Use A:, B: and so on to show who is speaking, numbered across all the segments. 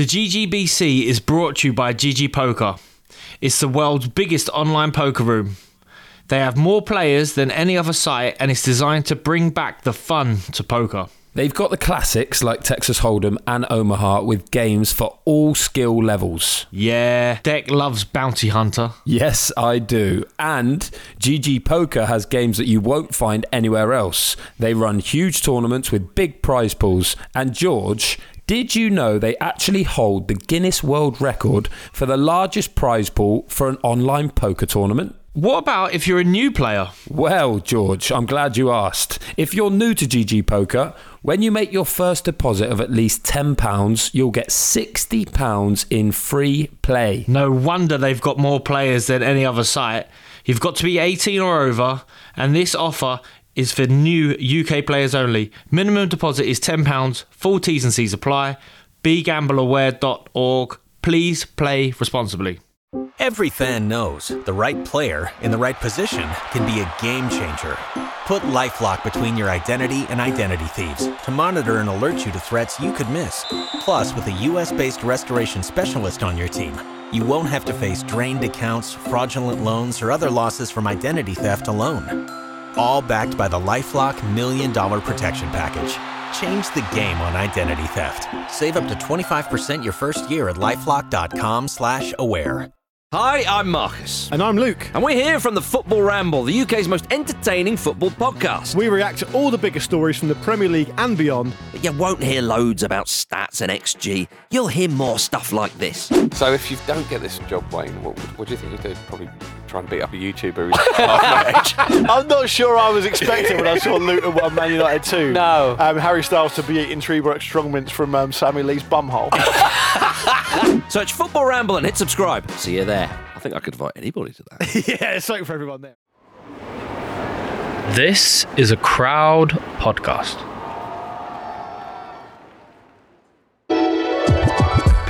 A: The GGBC is brought to you by GG Poker. It's the world's biggest online poker room. They have more players than any other site and it's designed to bring back the fun to poker.
B: They've got the classics like Texas Hold'em and Omaha with games for all skill levels.
A: Yeah, Dec loves Bounty Hunter.
B: Yes, I do. And GG Poker has games that you won't find anywhere else. They run huge tournaments with big prize pools. And George, did you know they actually hold the Guinness World Record for the largest prize pool for an online poker tournament?
A: What about if you're a new player?
B: Well, George, I'm glad you asked. If you're new to GG Poker, when you make your first deposit of at least £10, you'll get £60 in free play.
A: No wonder they've got more players than any other site. You've got to be 18 or over, and this offer is for new UK players only. Minimum deposit is £10, full T's and C's apply. BeGambleAware.org. Please play responsibly.
C: Every fan knows the right player in the right position can be a game changer. Put LifeLock between your identity and identity thieves to monitor and alert you to threats you could miss. Plus, with a US-based restoration specialist on your team, you won't have to face drained accounts, fraudulent loans, or other losses from identity theft alone. All backed by the LifeLock Million Dollar Protection Package. Change the game on identity theft. Save up to 25% your first year at LifeLock.com slash aware.
D: Hi, I'm Marcus.
E: And I'm Luke.
D: And we're here from the Football Ramble, the UK's most entertaining football podcast.
E: We react to all the biggest stories from the Premier League and beyond.
D: But you won't hear loads about stats and XG. You'll hear more stuff like this.
F: So if you don't get this job, Wayne, what, what do you think you do? Probably try to beat up a YouTuber who's half my age.
G: I'm not sure I was expecting when I saw Luton 1 Man United 2.
F: No.
G: Um, Harry Styles to be eating Trebor strongmints from um, Sammy Lee's bumhole.
D: Search Football Ramble and hit subscribe. See you there. I think I could invite anybody to that.
E: yeah, it's something for everyone there.
A: This is a crowd podcast.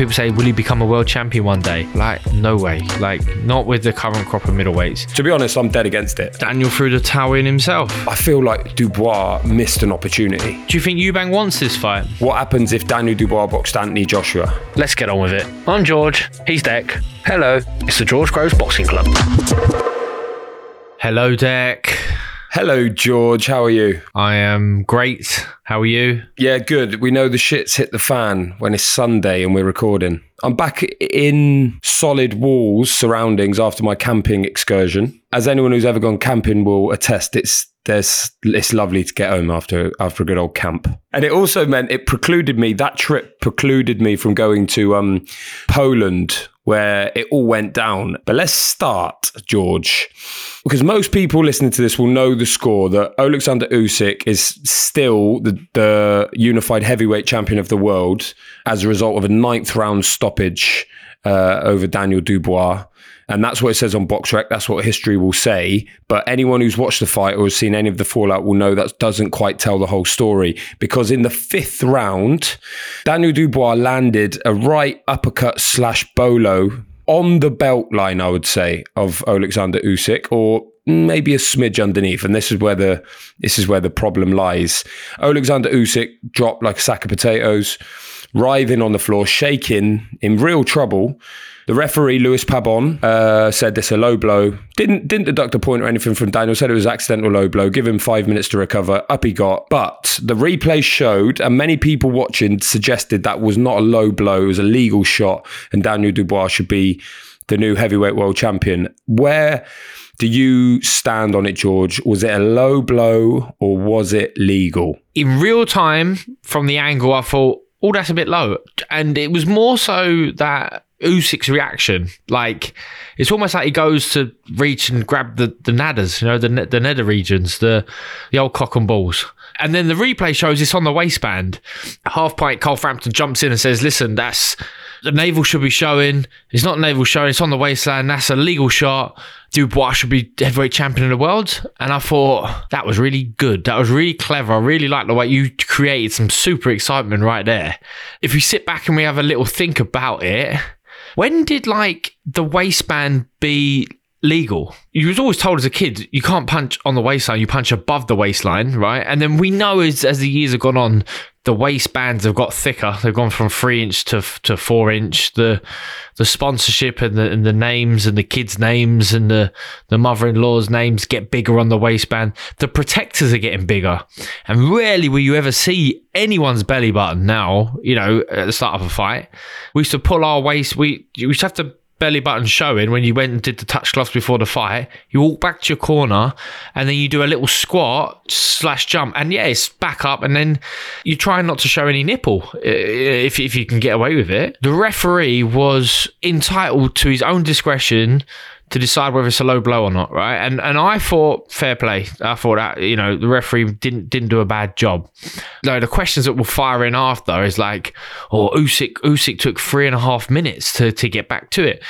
A: People say, will he become a world champion one day? Like, no way. Like, not with the current crop of middleweights.
B: To be honest, I'm dead against it.
A: Daniel threw the towel in himself.
B: I feel like Dubois missed an opportunity.
A: Do you think Eubank wants this fight?
B: What happens if Daniel Dubois boxed Anthony Joshua?
A: Let's get on with it. I'm George. He's Dec. Hello. It's the George Groves Boxing Club. Hello, Dec.
B: Hello, George. How are you?
A: I am great. How are you?
B: Yeah, good. We know the shit's hit the fan when it's Sunday and we're recording. I'm back in solid walls surroundings after my camping excursion. As anyone who's ever gone camping will attest, it's there's it's lovely to get home after after a good old camp. And it also meant it precluded me that trip precluded me from going to um, Poland where it all went down. But let's start, George, because most people listening to this will know the score that Alexander Usyk is still the, the unified heavyweight champion of the world as a result of a ninth round stoppage uh, over Daniel Dubois. And that's what it says on BoxRec. That's what history will say. But anyone who's watched the fight or has seen any of the fallout will know that doesn't quite tell the whole story. Because in the fifth round, Daniel Dubois landed a right uppercut slash bolo on the belt line, I would say, of Alexander Usyk, or maybe a smidge underneath. And this is where the this is where the problem lies. Alexander Usyk dropped like a sack of potatoes, writhing on the floor, shaking, in real trouble. The referee Luis Pabon uh, said this a low blow. Didn't didn't deduct a point or anything from Daniel. Said it was accidental low blow. Give him five minutes to recover. Up he got. But the replay showed, and many people watching suggested that was not a low blow. It was a legal shot, and Daniel Dubois should be the new heavyweight world champion. Where do you stand on it, George? Was it a low blow or was it legal?
A: In real time, from the angle, I thought, oh, that's a bit low. And it was more so that Usyk's reaction. Like, it's almost like he goes to reach and grab the, the nadders, you know, the, the nether regions, the, the old cock and balls. And then the replay shows it's on the waistband. Half pint Carl Frampton jumps in and says, listen, that's the navel should be showing. It's not navel showing, it's on the waistline. That's a legal shot. Dubois should be heavyweight champion of the world. And I thought that was really good. That was really clever. I really like the way you created some super excitement right there. If we sit back and we have a little think about it, when did like the waistband be legal? You was always told as a kid you can't punch on the waistline, you punch above the waistline, right? And then we know as as the years have gone on, the waistbands have got thicker. They've gone from three inch to to four inch. The the sponsorship and the and the names and the kids' names and the the mother in law's names get bigger on the waistband. The protectors are getting bigger, and rarely will you ever see anyone's belly button now. You know, at the start of a fight, we used to pull our waist. We we used to have to belly button showing when you went and did the touch gloves before the fight. You walk back to your corner and then you do a little squat slash jump. And yeah, it's back up. And then you try not to show any nipple uh, if, if you can get away with it. The referee was entitled to his own discretion to decide whether it's a low blow or not, right? And and I thought fair play. I thought that you know the referee didn't didn't do a bad job. No, the questions that were firing after is like, oh, Usyk Usyk took three and a half minutes to to get back to it.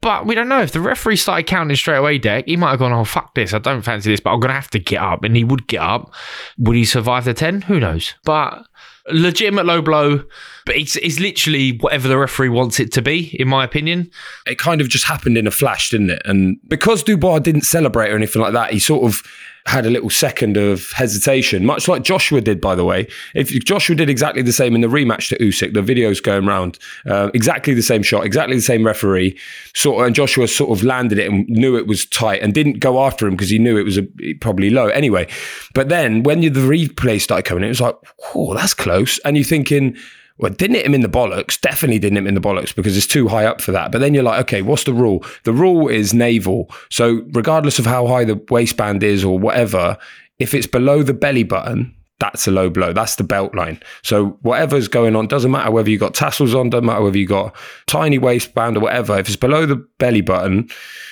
A: But we don't know if the referee started counting straight away, Dec. He might have gone, oh, fuck this. I don't fancy this, but I'm to have to get up. And he would get up. Would he survive the 10? Who knows? But legitimate low blow, but it's, it's literally whatever the referee wants it to be, in my opinion.
B: It kind of just happened in a flash, didn't it? And because Dubois didn't celebrate or anything like that, he sort of had a little second of hesitation, much like Joshua did, by the way. If Joshua did exactly the same in the rematch to Usyk, the video's going around, uh, exactly the same shot, exactly the same referee, sort of, and Joshua sort of landed it and knew it was tight and didn't go after him because he knew it was a, probably low anyway. But then when the replay started coming, it was like, oh, that's close, and you're thinking well, didn't hit him in the bollocks. Definitely didn't hit him in the bollocks because it's too high up for that. But then you're like, okay, what's the rule? The rule is navel. So regardless of how high the waistband is or whatever, if it's below the belly button, that's a low blow. That's the belt line. So whatever's going on, doesn't matter whether you got tassels on, doesn't matter whether you got tiny waistband or whatever. If it's below the belly button,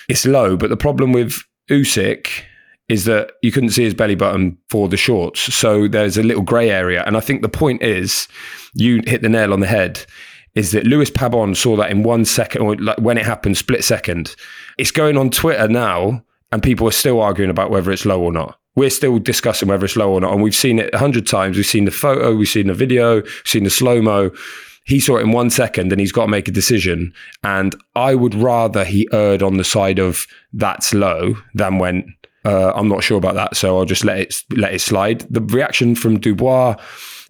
B: it's low. But the problem with Usyk is that you couldn't see his belly button for the shorts. So there's a little grey area. And I think the point is, you hit the nail on the head, is that Luis Pabon saw that in one second, or like when it happened, split second. It's going on Twitter now, and people are still arguing about whether it's low or not. We're still discussing whether it's low or not. And we've seen it a hundred times. We've seen the photo, we've seen the video, we've seen the slow mo. He saw it in one second and he's got to make a decision. And I would rather he erred on the side of that's low than went, uh, I'm not sure about that, so I'll just let it let it slide. The reaction from Dubois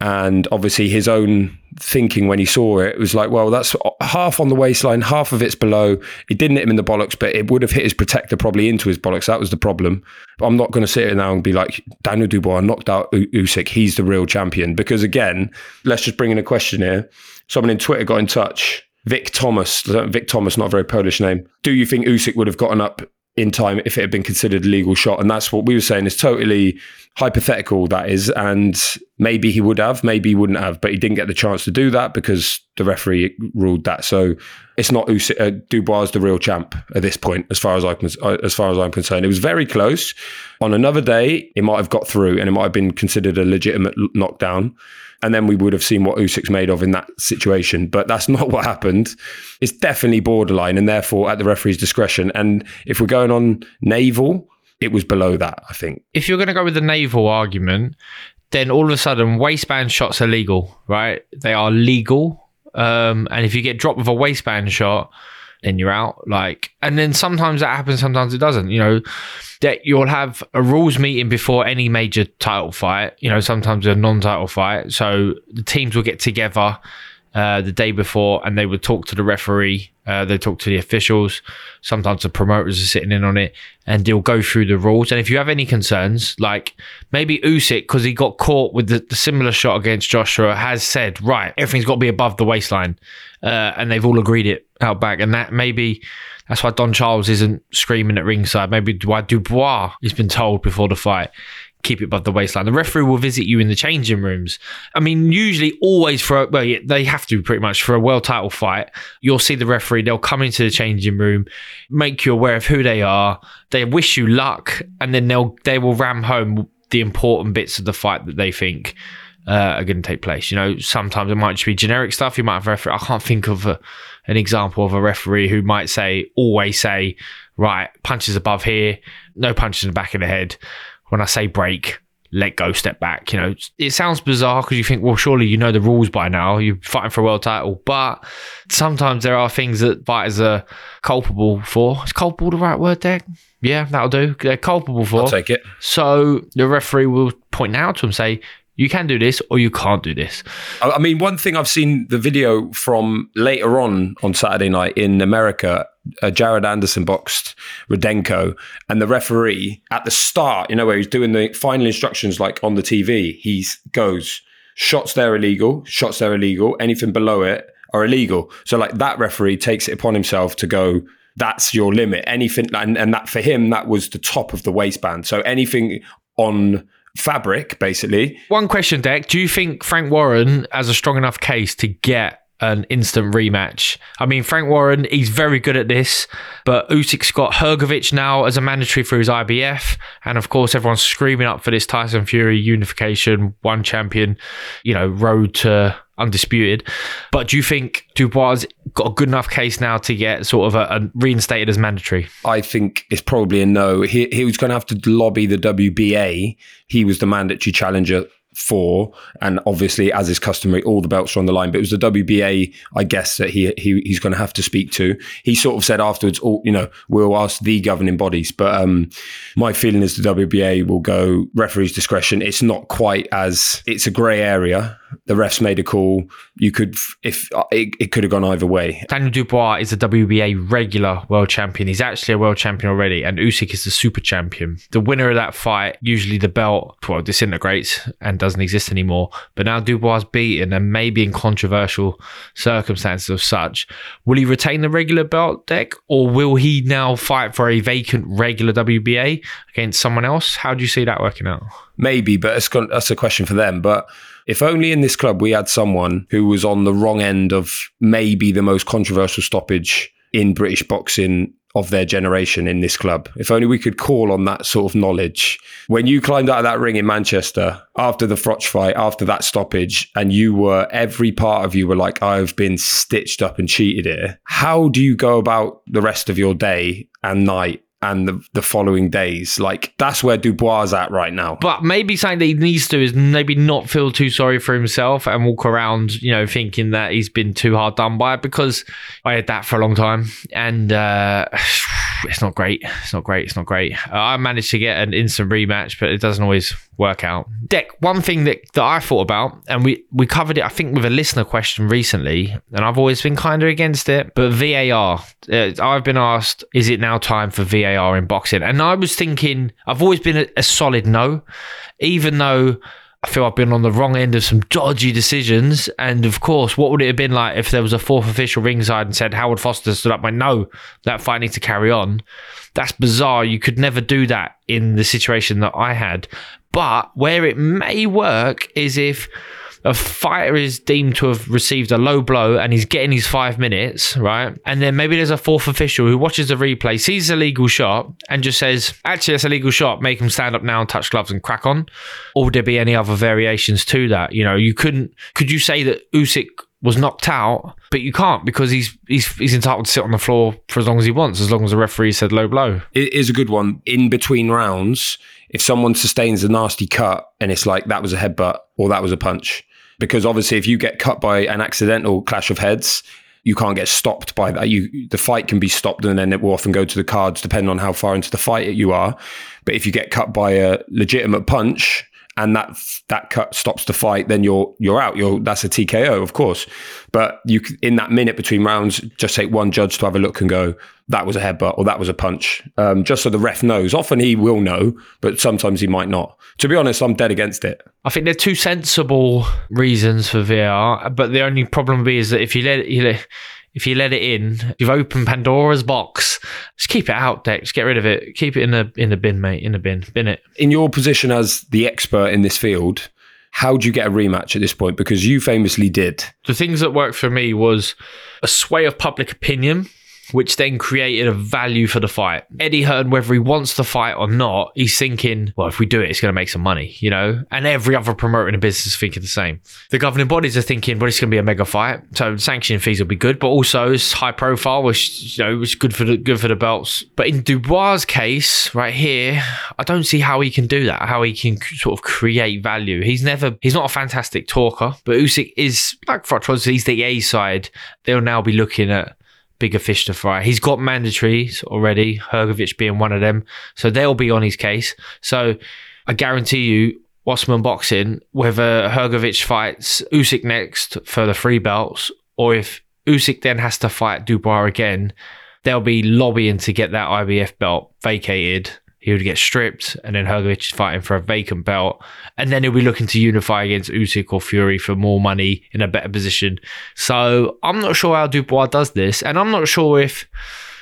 B: and obviously his own thinking when he saw it was like, well, that's half on the waistline, half of it's below. It didn't hit him in the bollocks, but it would have hit his protector probably into his bollocks. That was the problem. I'm not going to sit here now and be like, Daniel Dubois knocked out Usyk. He's the real champion. Because again, let's just bring in a question here. Someone in Twitter got in touch. Vic Thomas, Vic Thomas, not a very Polish name. Do you think Usyk would have gotten up in time if it had been considered a legal shot. And that's what we were saying is totally hypothetical, that is. And maybe he would have, maybe he wouldn't have, but he didn't get the chance to do that because the referee ruled that. So it's not Usyk, uh, Dubois the real champ at this point, as far as, I, as far as I'm concerned. It was very close. On another day, it might have got through and it might have been considered a legitimate knockdown and then we would have seen what Usyk's made of in that situation. But that's not what happened. It's definitely borderline, and therefore at the referee's discretion. And if we're going on navel, it was below that. I think.
A: If you're going to go with the navel argument, then all of a sudden waistband shots are legal, right? They are legal. Um, and if you get dropped with a waistband shot, then you're out. Like, and then sometimes that happens, sometimes it doesn't. You know, that you'll have a rules meeting before any major title fight. You know, sometimes a non-title fight. So the teams will get together uh, the day before and they would talk to the referee. Uh, they talk to the officials. Sometimes the promoters are sitting in on it, and they'll go through the rules. And if you have any concerns, like maybe Usyk, because he got caught with the, the, similar shot against Joshua, has said, right, everything's got to be above the waistline, uh, and they've all agreed it out back, and that maybe that's why Don Charles isn't screaming at ringside. Maybe why Dubois has been told before the fight, keep it above the waistline. The referee will visit you in the changing rooms. I mean, usually always for, well, yeah, they have to pretty much for a world title fight. You'll see the referee, they'll come into the changing room, make you aware of who they are. They wish you luck and then they'll, they will ram home the important bits of the fight that they think uh, are going to take place. You know, sometimes it might just be generic stuff. You might have referee. I can't think of a, an example of a referee who might say, always say, right, punches above here, no punches in the back of the head. When I say break, let go, step back. You know, it sounds bizarre because you think, well, surely you know the rules by now. You're fighting for a world title, but sometimes there are things that fighters are culpable for. Is culpable the right word, there? Yeah, that'll do. They're culpable for.
B: I'll take it.
A: So the referee will point out to him, say, You can do this or you can't do this.
B: I mean, one thing I've seen the video from later on on Saturday night in America. Uh, Jared Anderson boxed Rodenko, and the referee at the start, you know, where he's doing the final instructions, like on the TV, he goes, "Shots there illegal, shots there illegal. Anything below it are illegal." So, like that referee takes it upon himself to go, "That's your limit." Anything, and, and that for him, that was the top of the waistband. So anything on fabric, basically,
A: One question, Dec. Do you think Frank Warren has a strong enough case to get an instant rematch? I mean, Frank Warren, he's very good at this, but Usyk's got Hrgovic now as a mandatory for his IBF. And of course, everyone's screaming up for this Tyson Fury unification, one champion, you know, road to undisputed. But do you think Dubois got a good enough case now to get sort of a, a reinstated as mandatory?
B: I think it's probably a no. He he was going to have to lobby the WBA. He was the mandatory challenger for, and obviously, as is customary, all the belts are on the line. But it was the WBA, I guess, that he, he he's going to have to speak to. He sort of said afterwards, "Oh, you know, we'll ask the governing bodies." But um, my feeling is the WBA will go referee's discretion. It's not quite as it's a grey area. The refs made a call. You could, if it, it could have gone either way.
A: Daniel Dubois is a WBA regular world champion. He's actually a world champion already, and Usyk is the super champion. The winner of that fight, usually the belt, well, disintegrates and doesn't exist anymore. But now Dubois beaten, and maybe in controversial circumstances of such, will he retain the regular belt Dec, or will he now fight for a vacant regular WBA against someone else? How do you see that working out?
B: Maybe, but it's that's a question for them. But if only in this club we had someone who was on the wrong end of maybe the most controversial stoppage in British boxing of their generation in this club. If only we could call on that sort of knowledge. When you climbed out of that ring in Manchester after the Froch fight, after that stoppage, and you were, every part of you were like, I've been stitched up and cheated here. How do you go about the rest of your day and night? And the, the following days, like that's where Dubois is at right now.
A: But maybe something that he needs to do is maybe not feel too sorry for himself and walk around, you know, thinking that he's been too hard done by because I had that for a long time and uh, it's not great. It's not great. It's not great. Uh, I managed to get an instant rematch, but it doesn't always work out. Dec, one thing that, that I thought about, and we, we covered it, I think, with a listener question recently, and I've always been kind of against it, but VAR. Uh, I've been asked, is it now time for VAR in boxing? And I was thinking, I've always been a, a solid no, even though. I feel I've been on the wrong end of some dodgy decisions. And of course, what would it have been like if there was a fourth official ringside and said Howard Foster stood up, went, no, that fight needs to carry on? That's bizarre. You could never do that in the situation that I had. But where it may work is if a fighter is deemed to have received a low blow and he's getting his five minutes, right? And then maybe there's a fourth official who watches the replay, sees a legal shot, and just says, actually, that's a legal shot. Make him stand up now and touch gloves and crack on. Or would there be any other variations to that? You know, you couldn't, could you say that Usyk was knocked out, but you can't because he's he's he's entitled to sit on the floor for as long as he wants, as long as the referee said low blow.
B: it is a good one. In between rounds, if someone sustains a nasty cut and it's like that was a headbutt or that was a punch, because obviously if you get cut by an accidental clash of heads, you can't get stopped by that. You the fight can be stopped and then it will often go to the cards depending on how far into the fight you are. But if you get cut by a legitimate punch and that that cut stops the fight, then you're you're out. You're that's a TKO, of course. But you in that minute between rounds, just take one judge to have a look and go, that was a headbutt or that was a punch, um, just so the ref knows. Often he will know, but sometimes he might not. To be honest, I'm dead against it.
A: I think there are two sensible reasons for VR, but the only problem is that if you let you let, if you let it in, you've opened Pandora's box. Just keep it out, Dex. Get rid of it. Keep it in the in the bin, mate. In the bin. Bin it.
B: In your position as the expert in this field, how do you get a rematch at this point? Because you famously did.
A: The things that worked for me was a sway of public opinion, which then created a value for the fight. Eddie Hearn, whether he wants the fight or not, he's thinking, well, if we do it, it's going to make some money, you know? And every other promoter in the business is thinking the same. The governing bodies are thinking, well, it's going to be a mega fight. So sanctioning fees will be good, but also it's high profile, which, you know, it's good for the, good for the belts. But in Dubois' case, right here, I don't see how he can do that, how he can sort of create value. He's never, he's not a fantastic talker, but Usyk is, like Froch was, he's the A side. They'll now be looking at bigger fish to fry. He's got mandatories already, Hrgovic being one of them. So they'll be on his case. So I guarantee you, Wasserman Boxing whether Hrgovic fights Usyk next for the three belts, or if Usyk then has to fight Dubois again, they'll be lobbying to get that IBF belt vacated. He would get stripped, and then Hrgovic is fighting for a vacant belt, and then he'll be looking to unify against Usyk or Fury for more money in a better position. So I'm not sure how Dubois does this, and I'm not sure if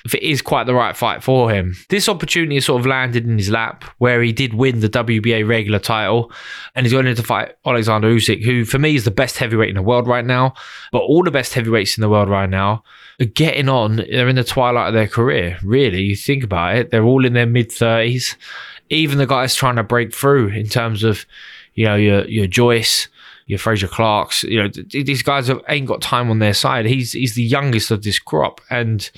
A: if it is quite the right fight for him. This opportunity sort of landed in his lap where he did win the WBA regular title and he's going in to fight Alexander Usyk, who for me is the best heavyweight in the world right now. But all the best heavyweights in the world right now are getting on. They're in the twilight of their career, really. You think about it, they're all in their mid 30s. Even the guys trying to break through in terms of, you know, your, your Joyce, your Frazer Clarkes, you know, th- these guys have, ain't got time on their side. He's he's the youngest of this crop, and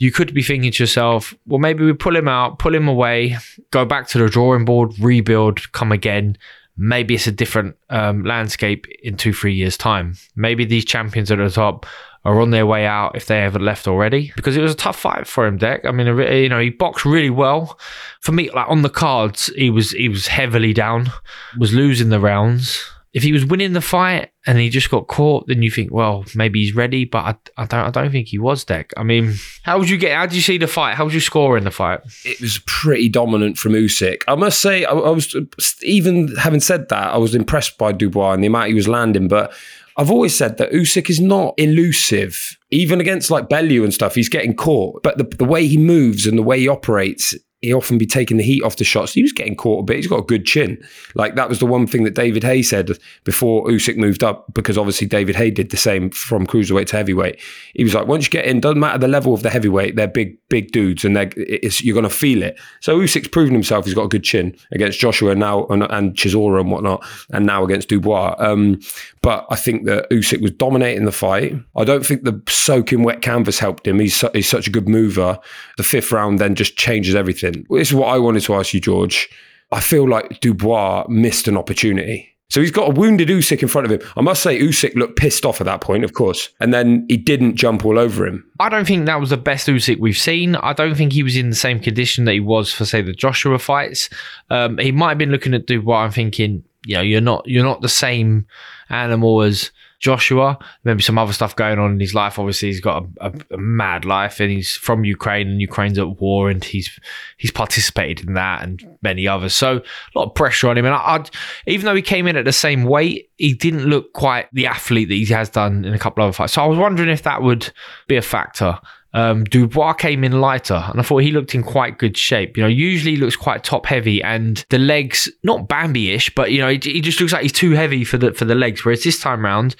A: you could be thinking to yourself, well, maybe we pull him out, pull him away, go back to the drawing board, rebuild, come again. Maybe it's a different um, landscape in two, three years' time. Maybe these champions at the top are on their way out if they haven't left already. Because it was a tough fight for him, Dec. I mean, you know, he boxed really well. For me, like on the cards, he was he was heavily down, was losing the rounds if he was winning the fight and he just got caught, then you think, well, maybe he's ready. But I, I don't, I don't think he was. Dec. I mean, how would you get? How did you see the fight? How would you score in the fight?
B: It was pretty dominant from Usyk. I must say, I, I was even having said that, I was impressed by Dubois and the amount he was landing, but. I've always said that Usyk is not elusive. Even against like Bellew and stuff, he's getting caught. But the, the way he moves and the way he operates he often be taking the heat off the shots. He was getting caught a bit. He's got a good chin. Like that was the one thing that David Haye said before Usyk moved up, because obviously David Haye did the same from cruiserweight to heavyweight. He was like, once you get in, doesn't matter the level of the heavyweight, they're big, big dudes, and you're going to feel it. So Usyk's proven himself. He's got a good chin against Joshua now and, and Chisora and whatnot, and now against Dubois. Um, but I think that Usyk was dominating the fight. I don't think the soaking wet canvas helped him. He's, su- he's such a good mover. The fifth round then just changes everything. This is what I wanted to ask you, George. I feel like Dubois missed an opportunity. So he's got a wounded Usyk in front of him. I must say, Usyk looked pissed off at that point, of course, and then he didn't jump all over him.
A: I don't think that was the best Usyk we've seen. I don't think he was in the same condition that he was for, say, the Joshua fights. Um, he might have been looking at Dubois and thinking, you know, you're not you're not the same animal as Joshua. Maybe some other stuff going on in his life. Obviously, he's got a, a, a, mad life, and he's from Ukraine, and Ukraine's at war, and he's he's participated in that and many others. So a lot of pressure on him. And I, I'd, even though he came in at the same weight, he didn't look quite the athlete that he has done in a couple of other fights. So I was wondering if that would be a factor. Um, Dubois came in lighter, and I thought he looked in quite good shape. You know, usually looks quite top heavy, and the legs not Bambi-ish, but you know, he, he, just looks like he's too heavy for the for the legs. Whereas this time round,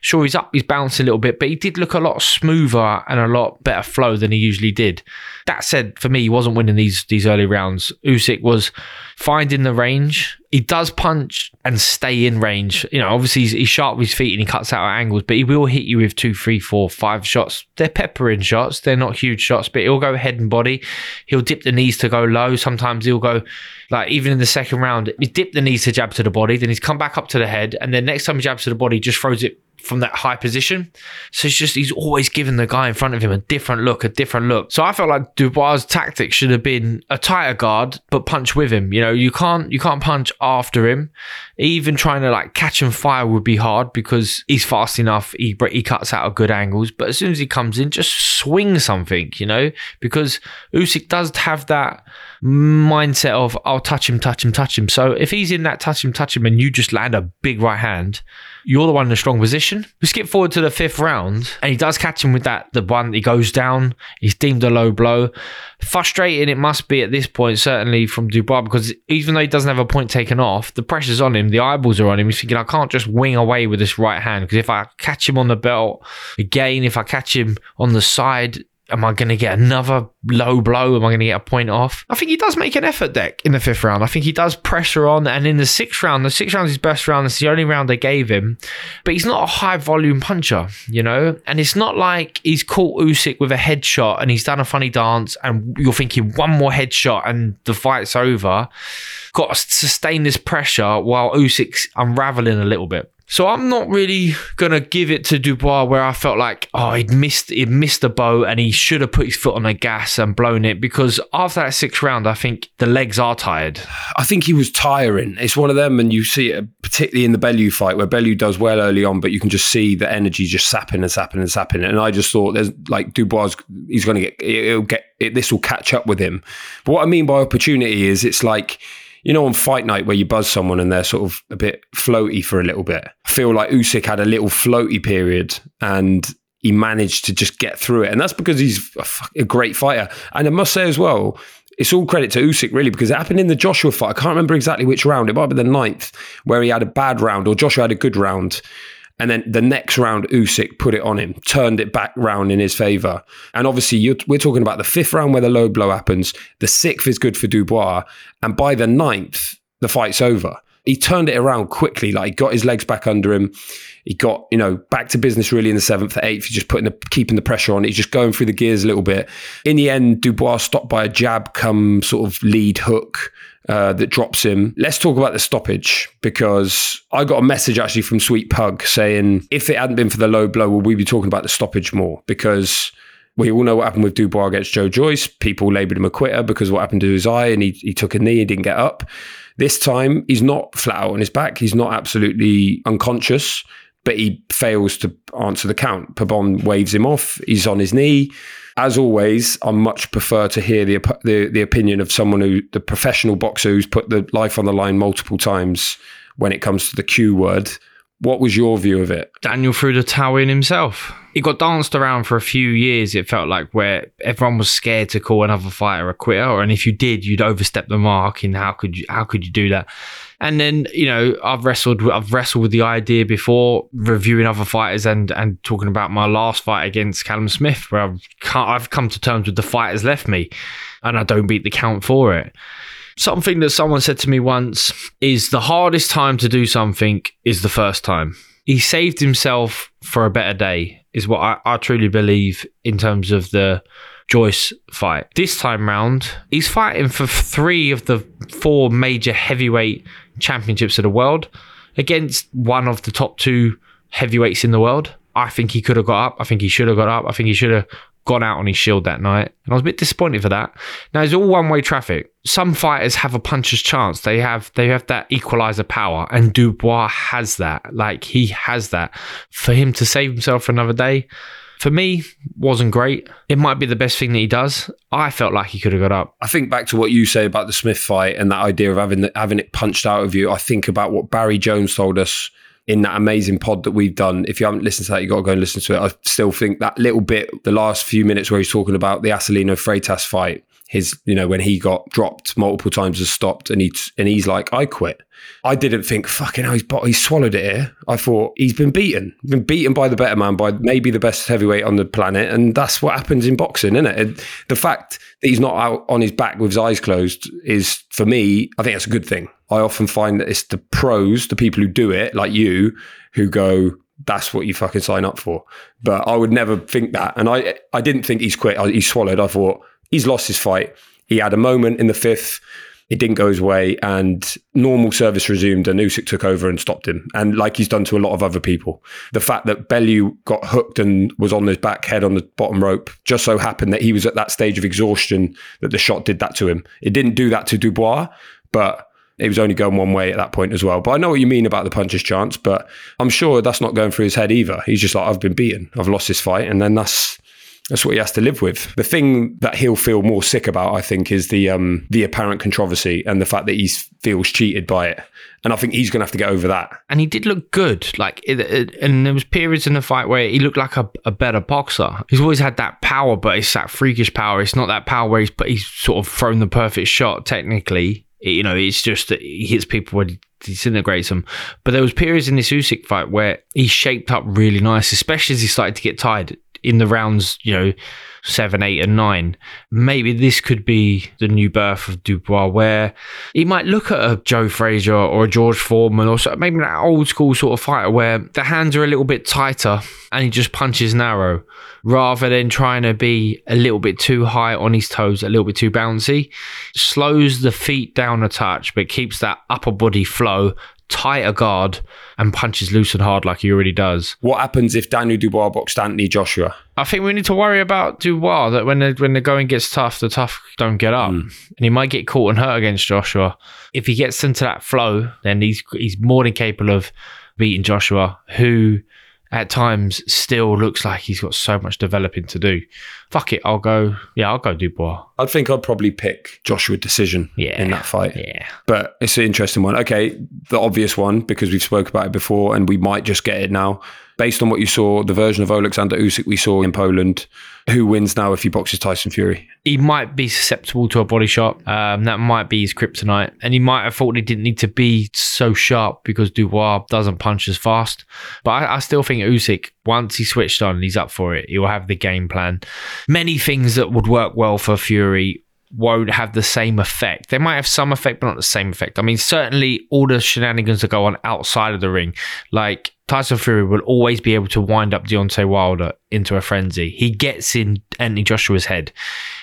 A: sure he's up, he's bouncing a little bit, but he did look a lot smoother and a lot better flow than he usually did. That said, for me, he wasn't winning these these early rounds. Usyk was finding the range. He does punch and stay in range. You know, obviously he's, he's sharp with his feet and he cuts out at angles, but he will hit you with two, three, four, five shots. They're peppering shots. They're not huge shots, but he'll go head and body. He'll dip the knees to go low. Sometimes he'll go like even in the second round, he dipped the knees to jab to the body, then he's come back up to the head, and then next time he jabs to the body, just throws it from that high position. So it's just he's always giving the guy in front of him a different look, a different look. So I felt like Dubois' tactic should have been a tighter guard, but punch with him. You know, you can't you can't punch after him. Even trying to like catch and fire would be hard because he's fast enough. He he cuts out of good angles, but as soon as he comes in, just swing something. You know, because Usyk does have that mindset of I'll touch him, touch him, touch him. So if he's in that touch him, touch him, and you just land a big right hand, you're the one in a strong position. We skip forward to the fifth round, and he does catch him with that the one. He goes down. He's deemed a low blow. Frustrating it must be at this point, certainly from Dubois, because even though he doesn't have a point taken off, the pressure's on him. The eyeballs are on him. He's thinking, I can't just wing away with this right hand because if I catch him on the belt again, if I catch him on the side, am I going to get another low blow? Am I going to get a point off? I think he does make an effort Dec in the fifth round. I think he does pressure on. And in the sixth round, the sixth round is his best round. It's the only round they gave him. But he's not a high volume puncher, you know? And it's not like he's caught Usyk with a headshot and he's done a funny dance and you're thinking one more headshot and the fight's over. Got to sustain this pressure while Usyk's unraveling a little bit. So I'm not really gonna give it to Dubois where I felt like oh he'd missed he'd missed the boat and he should have put his foot on the gas and blown it because after that sixth round I think the legs are tired.
B: I think he was tiring. It's one of them, and you see it particularly in the Bellew fight where Bellew does well early on, but you can just see the energy just sapping and sapping and sapping. And I just thought there's like Dubois, he's to get, it'll get, it, this will catch up with him. But what I mean by opportunity is it's like, you know, on fight night where you buzz someone and they're sort of a bit floaty for a little bit. I feel like Usyk had a little floaty period and he managed to just get through it. And that's because he's a, great fighter. And I must say as well, it's all credit to Usyk really because it happened in the Joshua fight. I can't remember exactly which round. It might be the ninth where he had a bad round or Joshua had a good round. And then the next round, Usyk put it on him, turned it back round in his favour. And obviously, we're talking about the fifth round where the low blow happens. The sixth is good for Dubois. And by the ninth, the fight's over. He turned it around quickly. Like, he got his legs back under him. He got, you know, back to business really in the seventh, the eighth. He's just putting the, keeping the pressure on. He's just going through the gears a little bit. In the end, Dubois stopped by a jab come sort of lead hook uh, that drops him. Let's talk about the stoppage because I got a message actually from Sweet Pug saying if it hadn't been for the low blow, would we be talking about the stoppage more? Because we all know what happened with Dubois against Joe Joyce. People labelled him a quitter because what happened to his eye and he, he took a knee and didn't get up. This time, he's not flat out on his back. He's not absolutely unconscious, but he fails to answer the count. Pabon waves him off. He's on his knee. As always, I much prefer to hear the, the the opinion of someone who, the professional boxer who's put the life on the line multiple times when it comes to the Q word. What was your view of it?
A: Daniel threw the towel in himself. He got danced around for a few years, it felt like, where everyone was scared to call another fighter a quitter. And if you did, you'd overstep the mark. And how could you how could you do that? And then, you know, I've wrestled I've wrestled with the idea before reviewing other fighters and and talking about my last fight against Callum Smith, where I've I've come to terms with the fighters left me and I don't beat the count for it. Something that someone said to me once is the hardest time to do something is the first time. He saved himself for a better day, is what I, I truly believe in terms of the Joyce fight. This time round, he's fighting for three of the four major heavyweight championships of the world against one of the top two heavyweights in the world. I think he could have got up. I think he should have got up. I think he should have gone out on his shield that night. And I was a bit disappointed for that. Now it's all one way traffic. Some fighters have a puncher's chance. They have they have that equalizer power. And Dubois has that. Like he has that. For him to save himself for another day, for me, wasn't great. It might be the best thing that he does. I felt like he could have got up.
B: I think back to what you say about the Smith fight and that idea of having the, having it punched out of you. I think about what Barry Jones told us in that amazing pod that we've done. If you haven't listened to that, you got to go and listen to it. I still think that little bit, the last few minutes where he's talking about the Acelino Freitas fight, his, you know, when he got dropped multiple times and stopped, and he and he's like, I quit. I didn't think, fucking hell, he's, he swallowed it here. I thought he's been beaten, been beaten by the better man, by maybe the best heavyweight on the planet, and that's what happens in boxing, isn't it? And the fact that he's not out on his back with his eyes closed is, for me, I think that's a good thing. I often find that it's the pros, the people who do it, like you, who go, that's what you fucking sign up for. But I would never think that. And I, I didn't think he's quit. I, he swallowed. I thought he's lost his fight. He had a moment in the fifth. It didn't go his way, and normal service resumed, and Usyk took over and stopped him. And like he's done to a lot of other people, the fact that Bellew got hooked and was on his back head on the bottom rope just so happened that he was at that stage of exhaustion that the shot did that to him. It didn't do that to Dubois, but it was only going one way at that point as well. But I know what you mean about the puncher's chance, but I'm sure that's not going through his head either. He's just like, I've been beaten, I've lost this fight, and then that's that's what he has to live with. The thing that he'll feel more sick about, I think, is the um, the apparent controversy and the fact that he feels cheated by it. And I think he's going to have to get over that.
A: And he did look good. Like, it, it, and there was periods in the fight where he looked like a, a better boxer. He's always had that power, but it's that freakish power. It's not that power where he's but he's sort of thrown the perfect shot. Technically, you know, it's just that he hits people when he disintegrates them. But there was periods in this Usyk fight where he shaped up really nice, especially as he started to get tired in the rounds, you know, seven, eight, and nine. Maybe this could be the new birth of Dubois, where he might look at a Joe Frazier or a George Foreman or maybe an old school sort of fighter where the hands are a little bit tighter and he just punches narrow rather than trying to be a little bit too high on his toes, a little bit too bouncy. Slows the feet down a touch, but keeps that upper body flow tighter guard and punches loose and hard like he already does.
B: What happens if Daniel Dubois boxed Anthony Joshua?
A: I think we need to worry about Dubois that when the, when the going gets tough, the tough don't get up, hmm. and he might get caught and hurt against Joshua. If he gets into that flow, then he's he's more than capable of beating Joshua, who at times still looks like he's got so much developing to do. Fuck it, I'll go. Yeah, I'll go Dubois.
B: I think I'd probably pick Joshua decision
A: Yeah.
B: in that fight.
A: Yeah.
B: But it's an interesting one. Okay, the obvious one because we've spoke about it before, and we might just get it now. Based on what you saw, the version of Alexander Usyk we saw in Poland, who wins now if he boxes Tyson Fury?
A: he might be susceptible to a body shot. Um, that might be his kryptonite. And he might have thought he didn't need to be so sharp because Dubois doesn't punch as fast. But I, I still think Usyk, once he switched on and he's up for it, he will have the game plan. Many things that would work well for Fury won't have the same effect. They might have some effect, but not the same effect. I mean, certainly all the shenanigans that go on outside of the ring, like Tyson Fury will always be able to wind up Deontay Wilder into a frenzy. He gets in Anthony Joshua's head.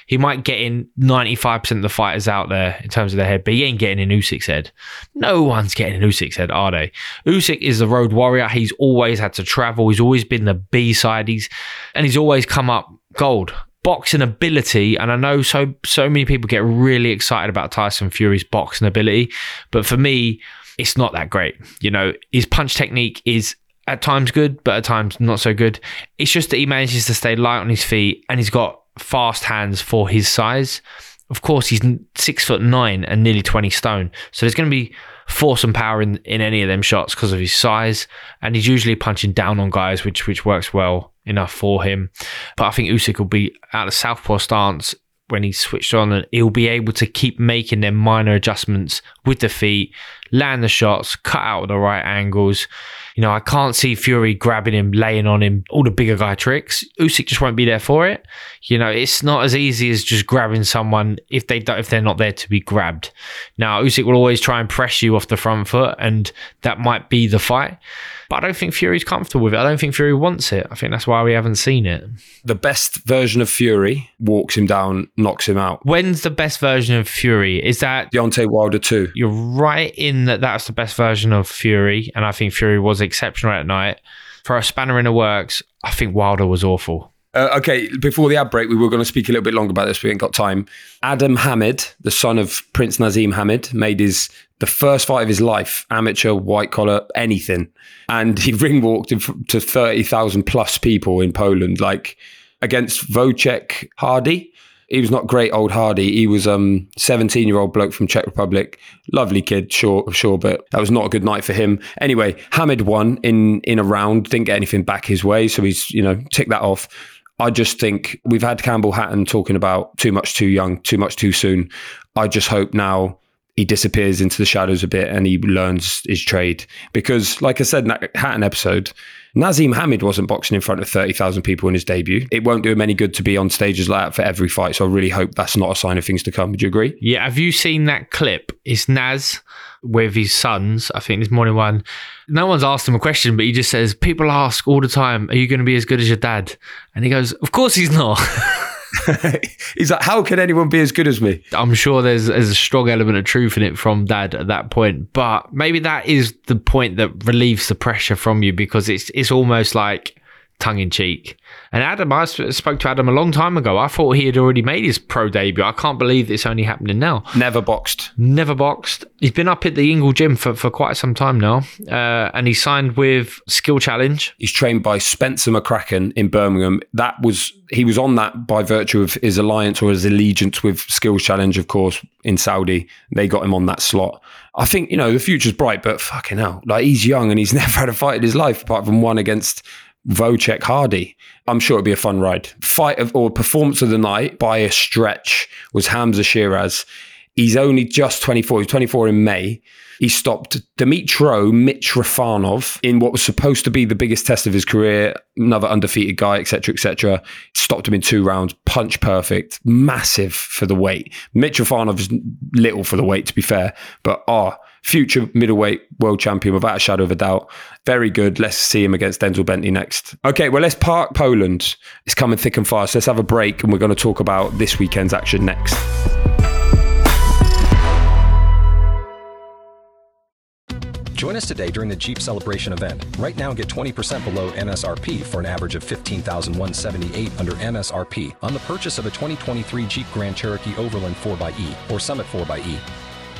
A: He might get in 95% of the fighters out there in terms of their head, but he ain't getting in Usyk's head. No one's getting in Usyk's head, are they? Usyk is the road warrior. He's always had to travel. He's always been the B side. He's and he's always come up gold. Boxing ability, and I know so so many people get really excited about Tyson Fury's boxing ability, but for me, it's not that great. You know, his punch technique is at times good, but at times not so good. It's just that he manages to stay light on his feet and he's got fast hands for his size. Of course, he's six foot nine and nearly 20 stone. So there's going to be force and power in, in any of them shots because of his size. And he's usually punching down on guys, which which works well enough for him. But I think Usyk will be out of southpaw stance when he's switched on and he'll be able to keep making them minor adjustments with the feet, land the shots, cut out the right angles. You know, I can't see Fury grabbing him, laying on him, all the bigger guy tricks. Usyk just won't be there for it. You know, it's not as easy as just grabbing someone if they don't, if they're not there to be grabbed. Now, Usyk will always try and press you off the front foot, and that might be the fight. But I don't think Fury's comfortable with it. I don't think Fury wants it. I think that's why we haven't seen it.
B: The best version of Fury walks him down, knocks him out.
A: When's the best version of Fury? Is that
B: Deontay Wilder too.
A: you're right in that that's the best version of Fury, and I think Fury was exceptional at night. For a spanner in the works, I think Wilder was awful.
B: Uh, okay, before the ad break, we were going to speak a little bit longer about this. We ain't got time. Adam Hamid, the son of Prince Nazim Hamid, made his the first fight of his life, amateur, white collar, anything, and he ring walked to thirty thousand plus people in Poland, like against Wojciech Hardy. He was not great old Hardy. He was um 17 year old bloke from Czech Republic. Lovely kid, sure, sure, but that was not a good night for him. Anyway, Hamid won in in a round, didn't get anything back his way, so he's you know tick that off. I just think we've had Campbell Hatton talking about too much too young, too much too soon. I just hope now he disappears into the shadows a bit and he learns his trade. Because, like I said in that Hatton episode, Naseem Hamed wasn't boxing in front of 30,000 people in his debut. It won't do him any good to be on stages like that for every fight. So I really hope that's not a sign of things to come. Would you agree?
A: Yeah, have you seen that clip? It's Naz with his sons. I think this morning one. No one's asked him a question, but he just says, People ask all the time, Are you going to be as good as your dad? And he goes, Of course he's not.
B: He's like, how can anyone be as good as me?
A: I'm sure there's, there's a strong element of truth in it from dad at that point, but maybe that is the point that relieves the pressure from you because it's it's almost like tongue in cheek. And Adam, I spoke to Adam a long time ago. I thought he had already made his pro debut. I can't believe it's only happening now.
B: Never boxed.
A: Never boxed. He's been up at the Ingle Gym for, for quite some time now, uh, and he signed with Skill Challenge.
B: He's trained by Spencer McCracken in Birmingham. That was he was on that by virtue of his alliance or his allegiance with Skills Challenge, of course, in Saudi. They got him on that slot. I think you know the future's bright, but fucking hell, like he's young and he's never had a fight in his life apart from one against Wojciech Hardy. I'm sure it'll be a fun ride. Fight of or performance of the night by a stretch was Hamzah Sheeraz. He's only just 24. He's 24 in May. He stopped Dmytro Mitrofanov in what was supposed to be the biggest test of his career, another undefeated guy, etc., etc. Stopped him in two rounds, punch perfect, massive for the weight. Mitrofanov is little for the weight, to be fair, but ah, future middleweight world champion without a shadow of a doubt. Very good. Let's see him against Denzel Bentley next. Okay, well, let's park Poland. It's coming thick and fast. Let's have a break, and we're going to talk about this weekend's action next.
H: Join us today during the Jeep Celebration event. Right now, get 20% below MSRP for an average of 15178 under MSRP on the purchase of a 2023 Jeep Grand Cherokee Overland 4xE or Summit 4xE.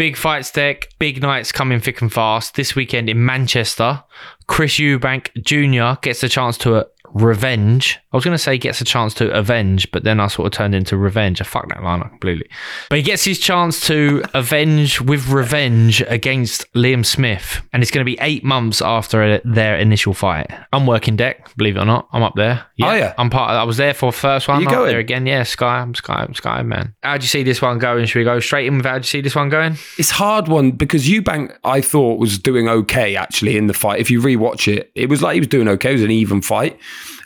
A: Big fights Dec, big nights coming thick and fast. This weekend in Manchester, Chris Eubank Jr. gets a chance to uh, revenge. I was going to say gets a chance to avenge, but then I sort of turned into revenge. I fucked that line up completely. But he gets his chance to avenge with revenge against Liam Smith. And it's going to be eight months after their initial fight. I'm working Dec, believe it or not. I'm up there.
B: Are ya?
A: I'm part of, I was there for the first one.
B: you
A: I'm
B: going?
A: there again. Yeah, Sky. I'm Sky. I'm Sky, man. How'd you see this one going? Should we go straight in with how'd you see this one going?
B: It's hard one because Eubank, I thought, was doing okay actually in the fight. If you rewatch it, it was like he was doing okay. It was an even fight.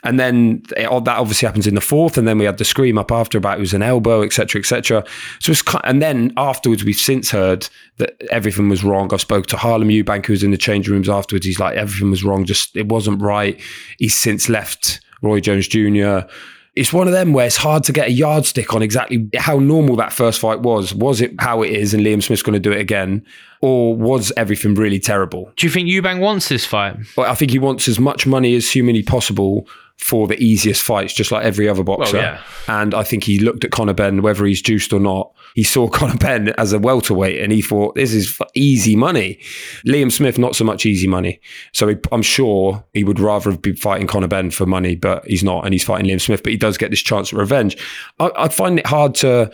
B: And then it- that obviously happens in the fourth. And then we had the scream up after about it was an elbow, etc., etc. So it's and then afterwards, we've since heard that everything was wrong. I spoke to Harlem Eubank, who was in the change rooms afterwards. He's like, everything was wrong. Just it wasn't right. He's since left Roy Jones Jr it's one of them where it's hard to get a yardstick on exactly how normal that first fight was. Was it how it is and Liam Smith's going to do it again? Or was everything really terrible?
A: Do you think Eubank wants this fight?
B: But I think he wants as much money as humanly possible for the easiest fights, just like every other boxer.
A: yeah.
B: And I think he looked at Conor Benn, whether he's juiced or not. He saw Conor Benn as a welterweight and he thought, this is easy money. Liam Smith, not so much easy money. So he, I'm sure he would rather be fighting Conor Benn for money, but he's not. And he's fighting Liam Smith, but he does get this chance at revenge. I, I find it hard to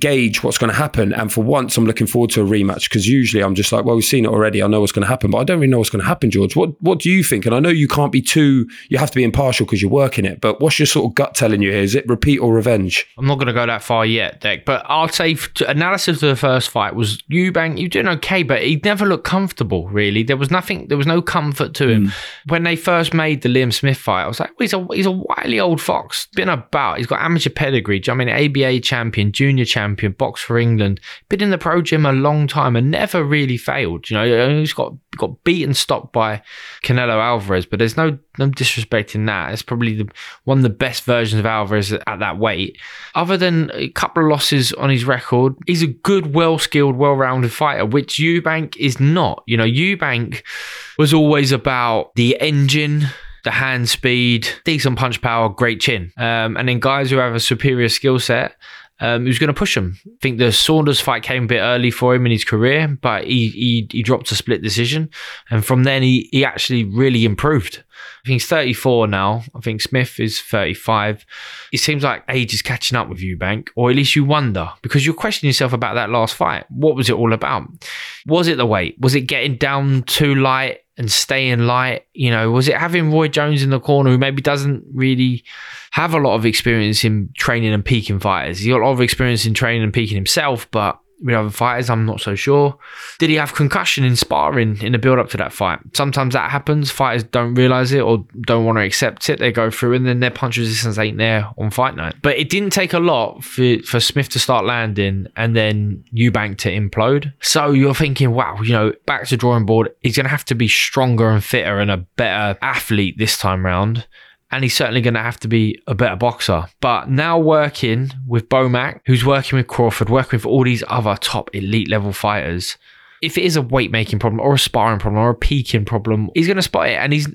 B: gauge what's going to happen. And for once, I'm looking forward to a rematch because usually I'm just like, well, we've seen it already. I know what's going to happen, but I don't really know what's going to happen, George. What What do you think? And I know you can't be too, you have to be impartial because you're working it, but what's your sort of gut telling you here? Is it repeat or revenge?
A: I'm not going to go that far yet, Dec, but I'll say analysis of the first fight was Eubank, you doing okay, but he never looked comfortable, really. There was nothing, there was no comfort to him. Hmm. When they first made the Liam Smith fight, I was like, well, he's a, he's a wily old fox, been about, he's got amateur pedigree, do you know what I mean, ABA champion, junior champion, box for England, been in the pro gym a long time and never really failed. You know, he's got, got beaten, stopped by Canelo Alvarez, but there's no, no disrespect in that. It's probably the, one of the best versions of Alvarez at that weight. Other than a couple of losses on his record, he's a good, well skilled, well rounded fighter, which Eubank is not. You know, Eubank was always about the engine. The hand speed, decent punch power, great chin. Um, and then guys who have a superior skill set, um, who's going to push him. I think the Saunders fight came a bit early for him in his career, but he he, he dropped a split decision, and from then he he actually really improved. I think he's 34 now. I think Smith is 35. It seems like age is catching up with Eubank, or at least you wonder because you're questioning yourself about that last fight. What was it all about? Was it the weight? Was it getting down too light? And staying light, you know, was it having Roy Jones in the corner who maybe doesn't really have a lot of experience in training and peaking fighters? He's got a lot of experience in training and peaking himself, but with other fighters, I'm not so sure. Did he have concussion in sparring in the build up to that fight? Sometimes that happens. Fighters don't realize it or don't want to accept it. They go through and then their punch resistance ain't there on fight night. But it didn't take a lot for, for Smith to start landing and then Eubank to implode. So you're thinking, wow, you know, back to drawing board. He's going to have to be stronger and fitter and a better athlete this time round and he's certainly going to have to be a better boxer. But now working with Bomac, who's working with Crawford, working with all these other top elite level fighters. If it is a weight making problem or a sparring problem or a peaking problem, he's going to spot it. And he's,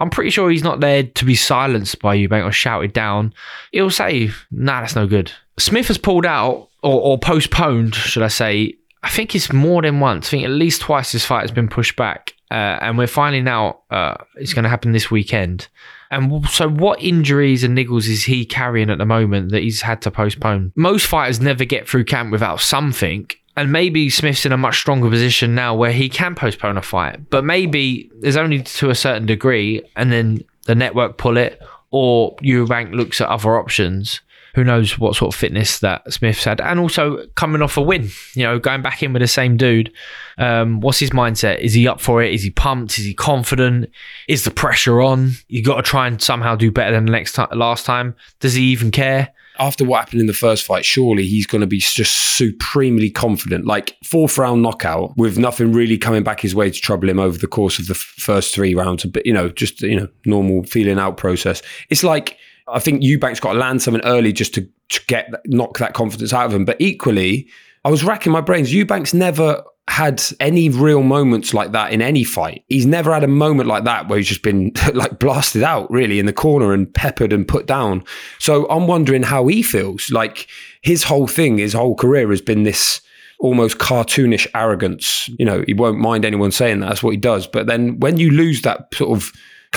A: I'm pretty sure he's not there to be silenced by Eubank or shouted down. He'll say, nah, that's no good. Smith has pulled out or, or postponed, should I say, I think it's more than once. I think at least twice this fight has been pushed back. Uh, and we're finally now, uh, it's going to happen this weekend. And so, what injuries and niggles is he carrying at the moment that he's had to postpone? Most fighters never get through camp without something. And maybe Smith's in a much stronger position now where he can postpone a fight, but maybe there's only to a certain degree, and then the network pull it, or Eubank looks at other options. Who knows what sort of fitness that Smith's had, and also coming off a win, you know, going back in with the same dude. Um, what's his mindset? Is he up for it? Is he pumped? Is he confident? Is the pressure on? You got to try and somehow do better than the next time, last time. Does he even care?
B: after what happened in the first fight, surely he's going to be just supremely confident. Like fourth round knockout with nothing really coming back his way to trouble him over the course of the first three rounds. But you know, just you know, normal feeling out process. It's like I think Eubank's got to land something early just to, to get knock that confidence out of him. But equally, I was racking my brains. Eubank's never had any real moments like that in any fight. He's never had a moment like that where he's just been like blasted out really in the corner and peppered and put down. So I'm wondering how he feels. Like his whole thing, his whole career has been this almost cartoonish arrogance. You know, he won't mind anyone saying that. That's what he does. But then when you lose that sort of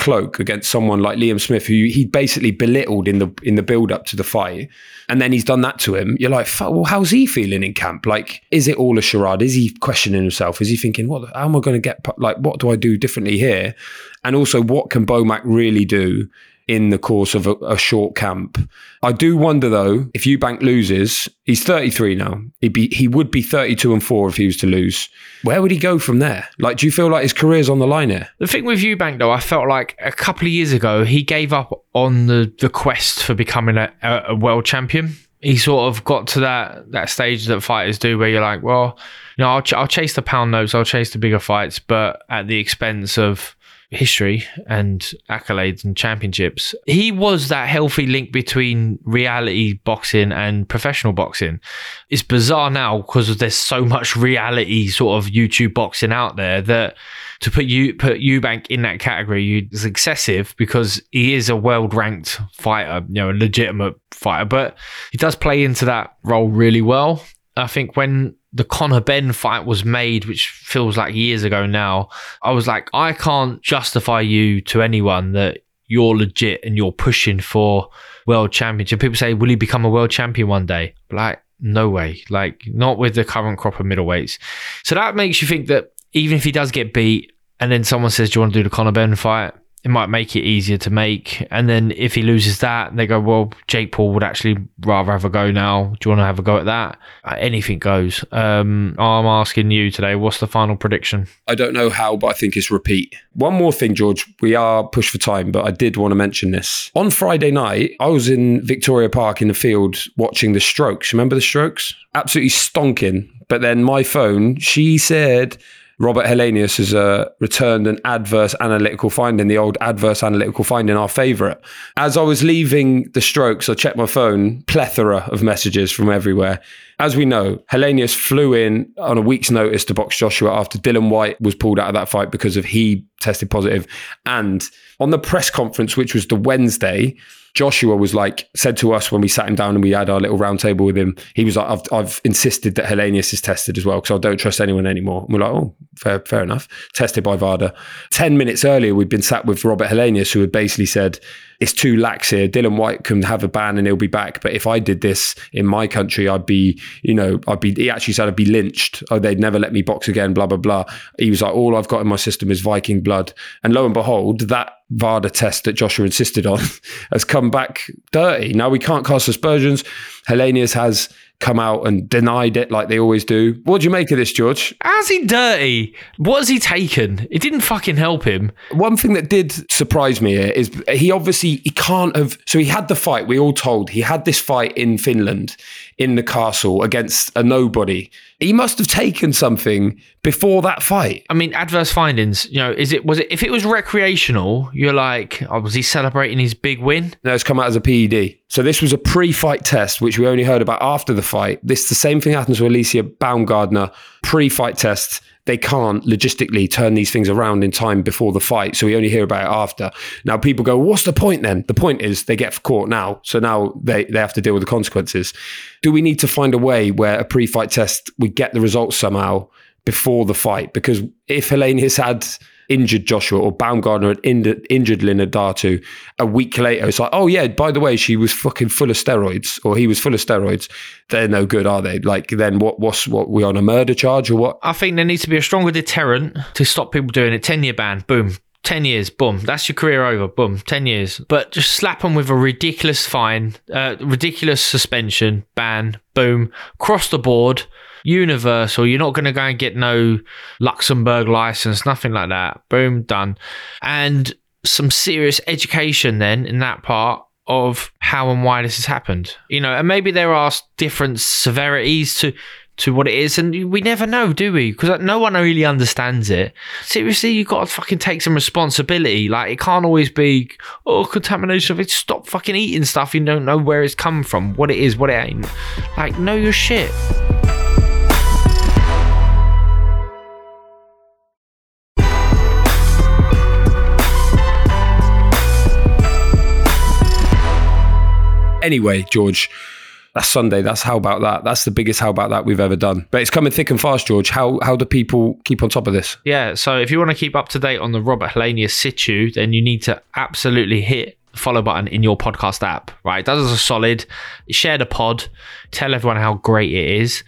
B: cloak against someone like Liam Smith, who he basically belittled in the in the build up to the fight, and then he's done that to him. You're like, well, how's he feeling in camp? Like, is it all a charade? Is he questioning himself? Is he thinking, what? How am I going to get? Like, what do I do differently here? And also, what can Bomac really do? In the course of a, a, short camp. I do wonder though, if Eubank loses, he's 33 now. He'd be he would be 32 and 4 if he was to lose. Where would he go from there? Like, do you feel like his career's on the line here?
A: The thing with Eubank though, I felt like a couple of years ago he gave up on the, the quest for becoming a, a world champion. He sort of got to that that stage that fighters do, where you're like, well, you know, I'll, ch- I'll chase the pound notes, I'll chase the bigger fights, but at the expense of history and accolades and championships. He was that healthy link between reality boxing and professional boxing. It's bizarre now because there's so much reality sort of YouTube boxing out there that to put you put Eubank in that category is excessive because he is a world ranked fighter, you know, a legitimate fighter, but he does play into that role really well. I think when the Conor Benn fight was made, which feels like years ago now, I was like, I can't justify you to anyone that you're legit and you're pushing for world championship. People say, will he become a world champion one day? Like, no way. Like, not with the current crop of middleweights. So that makes you think that even if he does get beat, and then someone says, Do you want to do the Conor Benn fight? It might make it easier to make. And then if he loses that, they go, well, Jake Paul would actually rather have a go now. Do you want to have a go at that? Uh, anything goes. Um, I'm asking you today, what's the final prediction?
B: I don't know how, but I think it's repeat. One more thing, George. We are pushed for time, but I did want to mention this. On Friday night, I was in Victoria Park in the field watching the Strokes. Remember the Strokes? Absolutely stonking. But then my phone, she said Robert Helenius has uh, returned an adverse analytical finding, the old adverse analytical finding, our favourite. As I was leaving the strokes, I checked my phone, plethora of messages from everywhere. As we know, Helenius flew in on a week's notice to box Joshua after Dillian Whyte was pulled out of that fight because of he tested positive. And on the press conference, which was the Wednesday, Joshua was like said to us when we sat him down and we had our little round table with him. He was like, "I've, I've insisted that Helenius is tested as well because I don't trust anyone anymore." And we're like, "Oh, fair, fair enough." Tested by VADA. Ten minutes earlier, we'd been sat with Robert Helenius, who had basically said, "It's too lax here. Dillian Whyte can have a ban and he'll be back, but if I did this in my country, I'd be, you know, I'd be." He actually said, "I'd be lynched. Oh, they'd never let me box again." Blah blah blah. He was like, "All I've got in my system is Viking blood," and lo and behold, that VADA test that Joshua insisted on has come back dirty. Now we can't cast aspersions. Helenius has come out and denied it like they always do. What do you make of this, George?
A: How's he dirty? What has he taken? It didn't fucking help him.
B: One thing that did surprise me here is he obviously he can't have so he had the fight, we all told he had this fight in Finland in the castle against a nobody. He must have taken something before that fight.
A: I mean, adverse findings. You know, is it was it if it was recreational? You're like, oh, was he celebrating his big win?
B: No, it's come out as a PED. So this was a pre-fight test, which we only heard about after the fight. This the same thing happens to Alycia Baumgardner. Pre-fight test they can't logistically turn these things around in time before the fight. So we only hear about it after. Now people go, what's the point then? The point is they get caught now. So now they, they have to deal with the consequences. Do we need to find a way where a pre-fight test, we get the results somehow before the fight? Because if Helenius had injured Joshua or Baumgardner had injured, injured Linda Datu. A week later, it's like, oh yeah, by the way, she was fucking full of steroids or he was full of steroids. They're no good, are they? Like then what? What's what? We on a murder charge or what?
A: I think there needs to be a stronger deterrent to stop people doing it. 10 year ban, boom. 10 years, boom. That's your career over, boom. 10 years. But just slap them with a ridiculous fine, uh, ridiculous suspension, ban, boom. Cross the board, universal. You're not going to go and get no Luxembourg license, nothing like that. Boom, done. And some serious education then in that part of how and why this has happened. You know, and maybe there are different severities to to what it is, and we never know, do we? Because uh, no one really understands it. Seriously, you've got to fucking take some responsibility. Like it can't always be oh contamination. It stop fucking eating stuff you don't know where it's come from, what it is, what it ain't. Like know your shit.
B: Anyway, George, that's Sunday. That's how about that. That's the biggest how about that we've ever done. But it's coming thick and fast, George. How how do people keep on top of this?
A: Yeah, so if you want to keep up to date on the Robert Helenius situ, then you need to absolutely hit the follow button in your podcast app, right? That is a solid. Share the pod, tell everyone how great it is.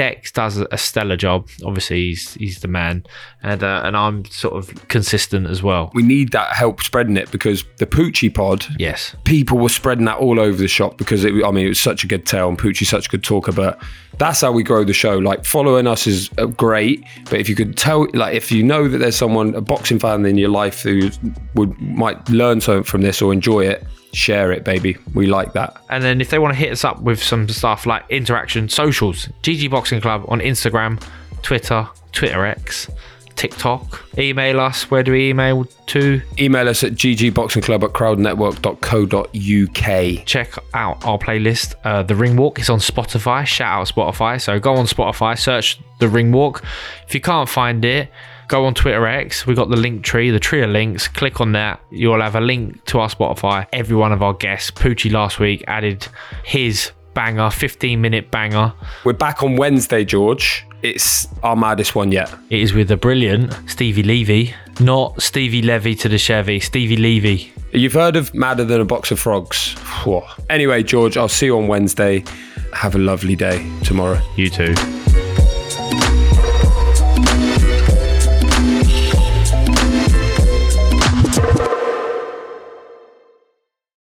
A: Dex does a stellar job. Obviously, he's he's the man, and uh, and I'm sort of consistent as well.
B: We need that help spreading it because the Poochie pod,
A: Yes,
B: people were spreading that all over the shop because it, I mean, it was such a good tale and Poochie's such a good talker, but that's how we grow the show. Like following us is uh, great, but if you could tell, like if you know that there's someone, a boxing fan in your life who would might learn something from this or enjoy it, share it, baby. We like that.
A: and then if they want to hit us up with some stuff like interaction socials, GG Boxing Club on Instagram, Twitter, Twitter X, TikTok. Email us. Where do we email to?
B: Email us at ggboxingclub at crowdnetwork.co.uk.
A: check out our playlist. Uh, the Ring Walk is on Spotify. Shout out Spotify. So go on Spotify, search the Ring Walk. If you can't find it, go on Twitter X. We got the link tree, the tree of links. Click on that. You'll have a link to our Spotify. Every one of our guests. Poochie last week added his banger, 15 minute banger.
B: We're back on Wednesday, George. It's our maddest one yet.
A: It is with the brilliant Stevie Levy, not Stevie Levy to the Chevy. Stevie Levy.
B: You've heard of Madder Than a Box of Frogs. Whew. Anyway, George, I'll see you on Wednesday. Have a lovely day tomorrow.
A: You too.